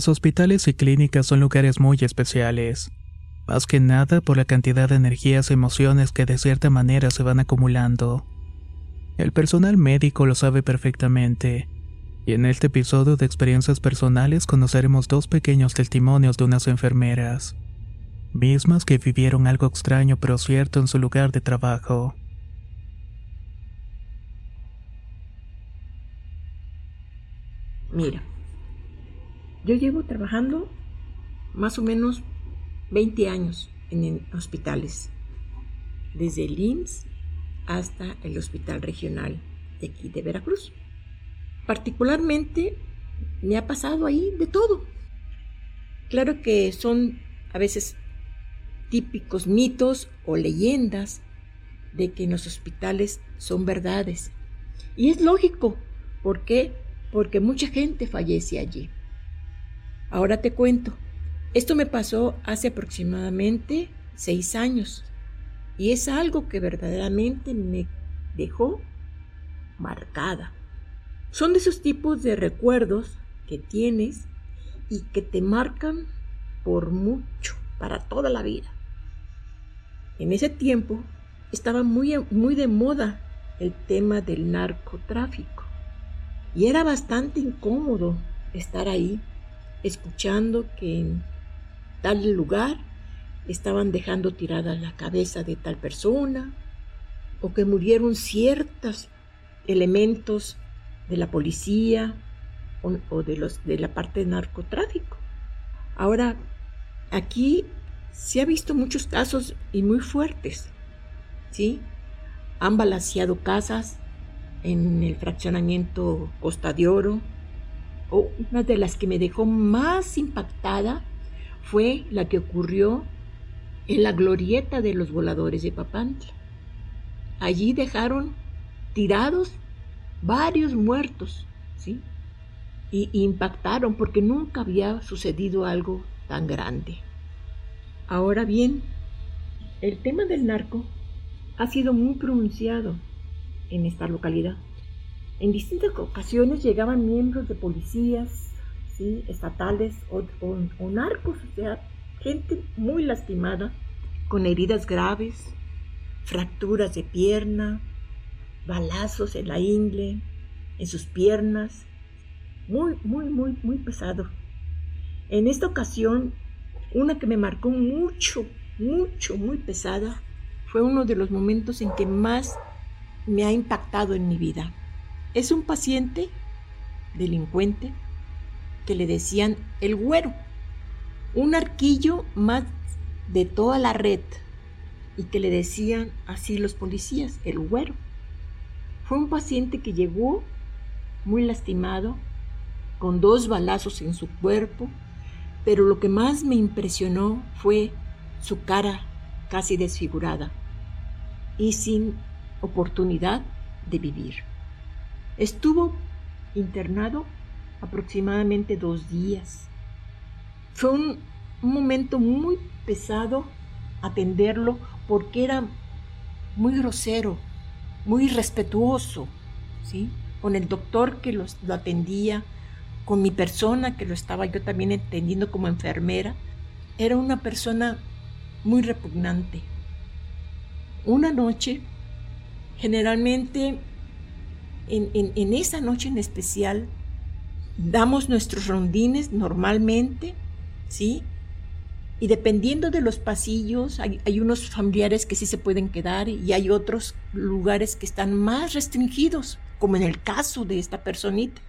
Los hospitales y clínicas son lugares muy especiales, más que nada por la cantidad de energías y emociones que de cierta manera se van acumulando. El personal médico lo sabe perfectamente, y en este episodio de experiencias personales conoceremos dos pequeños testimonios de unas enfermeras, mismas que vivieron algo extraño pero cierto en su lugar de trabajo. Mira, yo llevo trabajando más o menos 20 años en hospitales, desde el IMSS hasta el Hospital Regional de aquí de Veracruz. Particularmente me ha pasado ahí de todo. Claro que son a veces típicos mitos o leyendas de que en los hospitales son verdades. Y es lógico. ¿Por qué? Porque mucha gente fallece allí. Ahora te cuento. Esto me pasó hace aproximadamente seis años. Y es algo que verdaderamente me dejó marcada. Son de esos tipos de recuerdos que tienes y que te marcan por mucho, para toda la vida. En ese tiempo estaba muy, muy de moda el tema del narcotráfico y era bastante incómodo estar ahí escuchando que en tal lugar estaban dejando tirada la cabeza de tal persona o que murieron ciertos elementos de la policía o, de, los, de la parte de narcotráfico. Ahora, aquí se ha visto muchos casos y muy fuertes, ¿sí? Han balanceado casas en el fraccionamiento Costa de Oro. O una de las que me dejó más impactada fue la que ocurrió en la glorieta de los voladores de Papantla. Allí dejaron tirados varios muertos, ¿sí? Y impactaron porque nunca había sucedido algo tan grande. Ahora bien, el tema del narco ha sido muy pronunciado en esta localidad. En distintas ocasiones llegaban miembros de policías estatales o, o narcos, o sea, gente muy lastimada, con heridas graves, fracturas de pierna, balazos en la ingle, en sus piernas, muy, muy, muy, muy pesado. En esta ocasión una que me marcó mucho, mucho, muy pesada, fue uno de los momentos en que más me ha impactado en mi vida. Es un paciente delincuente que le decían el güero, un arquillo más de toda la red y que le decían así los policías, el güero. Fue un paciente que llegó muy lastimado, con dos balazos en su cuerpo, pero lo que más me impresionó fue su cara casi desfigurada y sin oportunidad de vivir. Estuvo internado aproximadamente dos días. Fue un, momento muy pesado atenderlo porque era muy grosero, muy respetuoso, ¿sí? Con el doctor que lo atendía, con mi persona, que lo estaba yo también entendiendo como enfermera, era una persona muy repugnante. Una noche, generalmente en, esa noche en especial, damos nuestros rondines normalmente, ¿sí? Y dependiendo de los pasillos, hay, hay, unos familiares que sí se pueden quedar y hay otros lugares que están más restringidos, como en el caso de esta personita.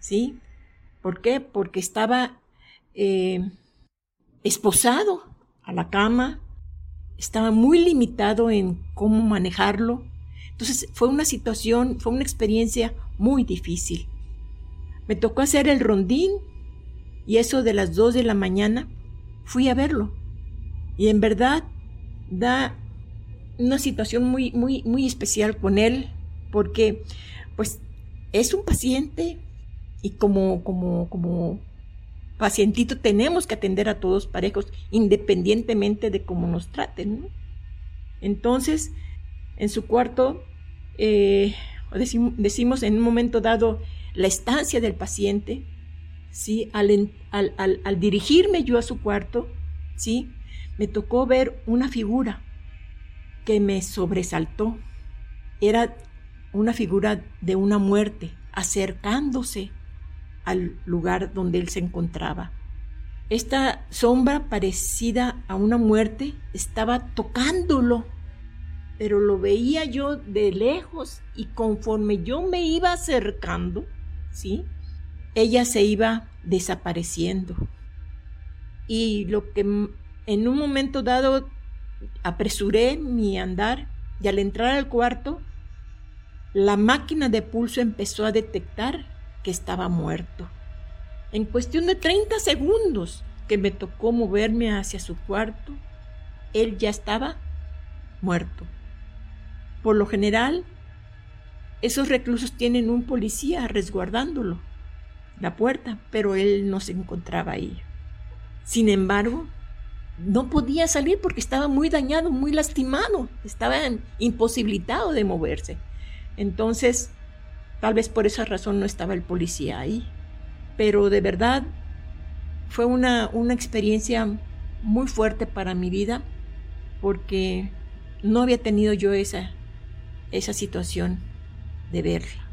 ¿Sí? ¿Por qué? Porque estaba eh, esposado a la cama, estaba muy limitado en cómo manejarlo. Entonces fue una situación, fue una experiencia muy difícil. Me tocó hacer el rondín y eso de las dos de la mañana fui a verlo. Y en verdad da una situación muy, muy, muy especial con él, porque pues es un paciente y como, como, como pacientito tenemos que atender a todos parejos, independientemente de cómo nos traten. Entonces, en su cuarto, eh, decimos en un momento dado la estancia del paciente, ¿sí? Al, al, dirigirme yo a su cuarto, ¿sí? me tocó ver una figura que me sobresaltó. Era una figura de una muerte acercándose al lugar donde él se encontraba. Esta sombra parecida a una muerte estaba tocándolo, pero lo veía yo de lejos y conforme yo me iba acercando, ¿sí? Ella se iba desapareciendo. Y lo que en un momento dado apresuré mi andar y al entrar al cuarto, la máquina de pulso empezó a detectar que estaba muerto. En cuestión de 30 segundos que me tocó moverme hacia su cuarto, él ya estaba muerto. Por lo general, esos reclusos tienen un policía resguardándolo, la puerta, pero él no se encontraba ahí. Sin embargo, no podía salir porque estaba muy dañado, muy lastimado, estaba imposibilitado de moverse. Entonces, Tal vez por esa razón no estaba el policía ahí. Pero de verdad fue una, una experiencia muy fuerte para mi vida porque no había tenido yo esa, esa situación de verla.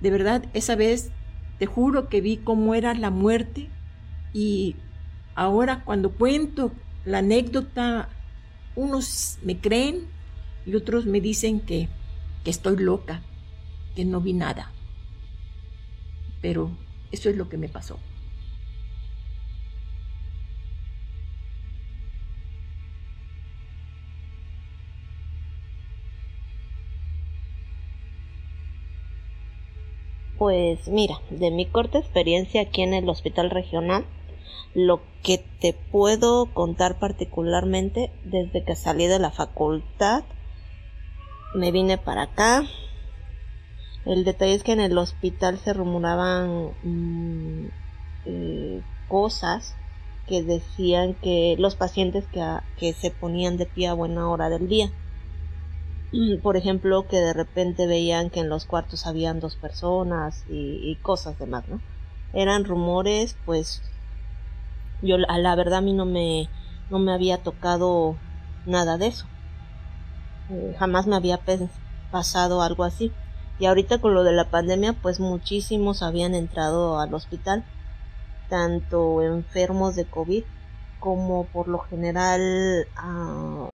De verdad, esa vez te juro que vi cómo era la muerte y ahora cuando cuento la anécdota, unos me creen y otros me dicen que, que estoy loca que no vi nada. Pero eso es lo que me pasó. Pues mira, de mi corta experiencia aquí en el hospital regional, lo que te puedo contar particularmente desde que salí de la facultad, me vine para acá, el detalle es que en el hospital se rumoraban mm, eh, cosas que decían que los pacientes que, que se ponían de pie a buena hora del día. Por ejemplo, que de repente veían que en los cuartos habían dos personas y, cosas demás, ¿no? Eran rumores, pues yo a la verdad a mí no me, no me había tocado nada de eso. Eh, jamás me había pasado algo así. Y ahorita con lo de la pandemia, pues muchísimos habían entrado al hospital, tanto enfermos de COVID como por lo general... Uh...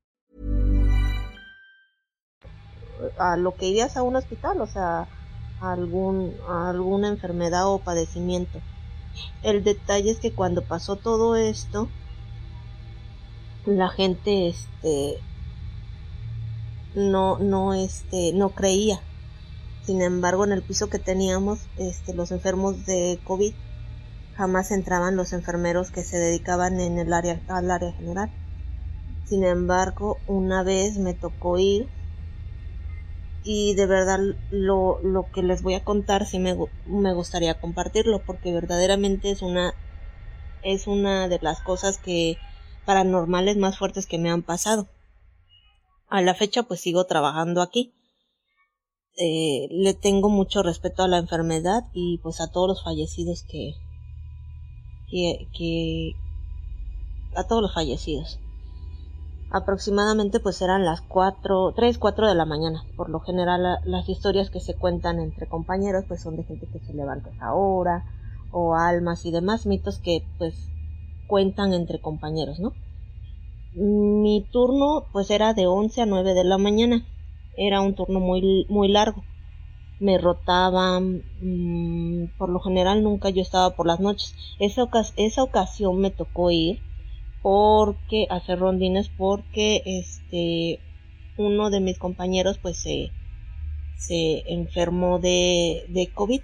A lo que irías a un hospital, o sea, a algún alguna enfermedad o padecimiento. El detalle es que cuando pasó todo esto, la gente, este, no, no, este, no creía. Sin embargo, en el piso que teníamos, este, los enfermos de COVID, jamás entraban los enfermeros que se dedicaban en el área, al área general. Sin embargo, una vez me tocó ir y de verdad lo, lo que les voy a contar sí me, me gustaría compartirlo porque verdaderamente es una es una de las cosas que paranormales más fuertes que me han pasado. A la fecha pues sigo trabajando aquí. Eh, le tengo mucho respeto a la enfermedad y pues a todos los fallecidos que, que, que a todos los fallecidos aproximadamente pues eran las 4, 3, 4 de la mañana. Por lo general las historias que se cuentan entre compañeros pues son de gente que se levanta a esa hora o almas y demás mitos que pues cuentan entre compañeros, ¿no? Mi turno pues era de 11 a 9 de la mañana. Era un turno muy, muy largo. Me rotaban, mmm, por lo general nunca yo estaba por las noches. Esa, esa ocasión me tocó ir porque hacer rondines porque este uno de mis compañeros pues se, se enfermó de, de COVID.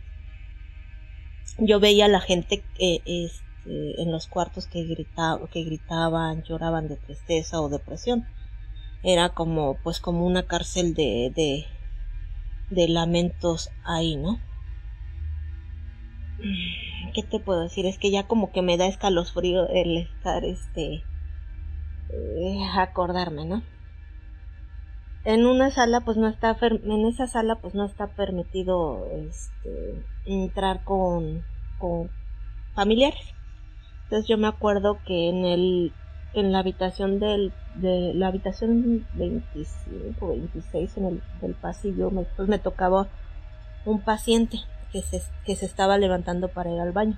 Yo veía a la gente que, este, en los cuartos que, gritaba, que gritaban, lloraban de tristeza o depresión. Era como, pues como una cárcel de, de, de lamentos ahí, ¿no? ¿Qué te puedo decir? Es que ya como que me da escalofrío el estar, este, eh, acordarme, ¿no? En una sala, pues no está, en esa sala, pues no está permitido, este, entrar con, con familiares. Entonces yo me acuerdo que en el, en la habitación del, de la habitación 25, 26 en el del pasillo, me, pues me tocaba un paciente que se, que se estaba levantando para ir al baño.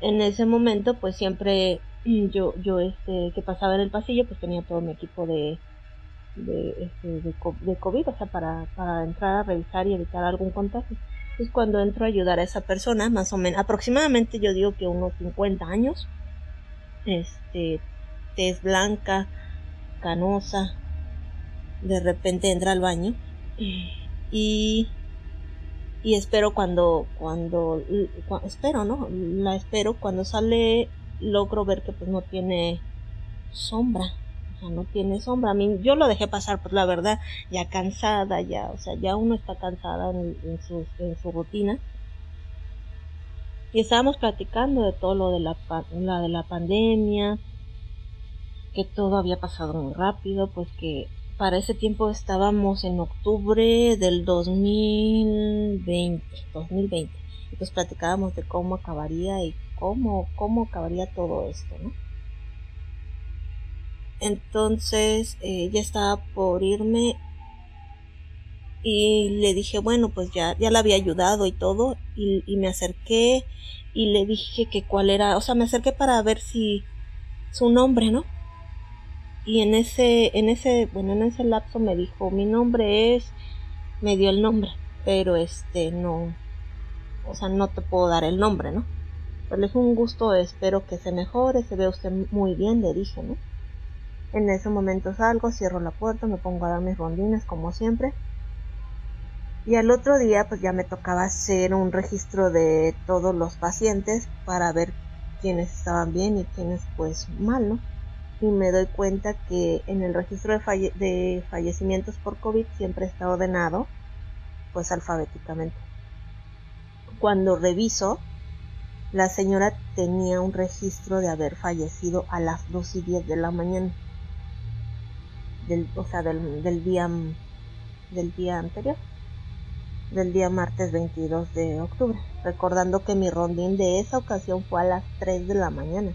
En ese momento, pues siempre yo, yo este, que pasaba en el pasillo, pues tenía todo mi equipo de, de, este, de, de COVID, o sea, para, para entrar a revisar y evitar algún contagio. Entonces cuando entro a ayudar a esa persona, más o menos, aproximadamente yo digo que unos 50 años, este, tez blanca, canosa, de repente entra al baño y y espero cuando cuando, espero no la espero cuando sale logro ver que pues no tiene sombra. O sea no tiene sombra. A mí yo lo dejé pasar pues la verdad ya cansada ya o sea ya uno está cansada en, su, rutina. Y estábamos platicando de todo lo de la, la de la pandemia que todo había pasado muy rápido pues que para ese tiempo estábamos en octubre del 2020, 2020. Y pues platicábamos de cómo acabaría y cómo, cómo acabaría todo esto, ¿no? Entonces eh, ya estaba por irme y le dije, bueno, pues ya, ya la había ayudado y todo y, y me acerqué y le dije que cuál era, o sea, me acerqué para ver si su nombre, ¿no? Y en ese, en ese, bueno, en ese lapso me dijo, mi nombre es, me dio el nombre, pero este, no, o sea, no te puedo dar el nombre, ¿no? Pues es un gusto, espero que se mejore, se ve usted muy bien, le dije, ¿no? En ese momento salgo, cierro la puerta, me pongo a dar mis rondines como siempre. Y al otro día pues ya me tocaba hacer un registro de todos los pacientes para ver quiénes estaban bien y quiénes pues mal, ¿no? Y me doy cuenta que en el registro de, fallecimientos por COVID siempre está ordenado pues alfabéticamente. Cuando reviso, la señora tenía un registro de haber fallecido a las 2 y 10 de la mañana. Del, o sea, del, del día del día anterior, del día martes 22 de octubre, recordando que mi rondín de esa ocasión fue a las 3 de la mañana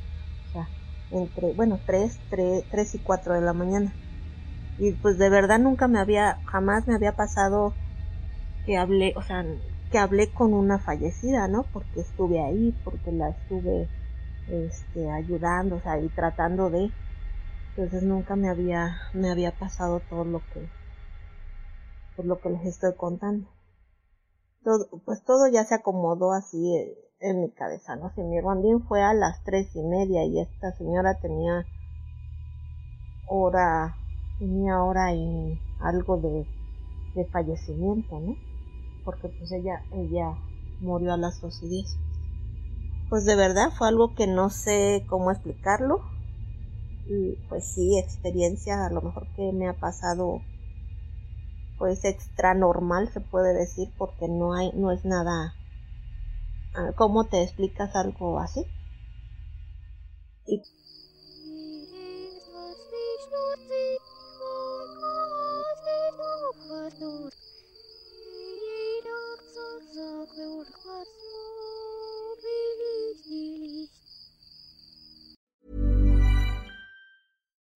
entre, bueno, 3, 3, 3 y 4 de la mañana. Y pues de verdad nunca me había, jamás me había pasado que hablé, o sea, que hablé con una fallecida, ¿no? Porque estuve ahí, porque la estuve este, ayudando, o sea, y tratando de. Entonces nunca me había, me había pasado todo lo que, por lo que les estoy contando. Todo, pues todo ya se acomodó así, eh, en mi cabeza, ¿no? Si mi rondín fue a las tres y media y esta señora tenía hora, tenía hora y algo de, de fallecimiento, ¿no? Porque pues ella, ella murió a las dos y diez. Pues de verdad fue algo que no sé cómo explicarlo. Y pues sí, experiencia a lo mejor que me ha pasado pues extra normal se puede decir porque no hay no es nada ¿cómo te explicas algo así?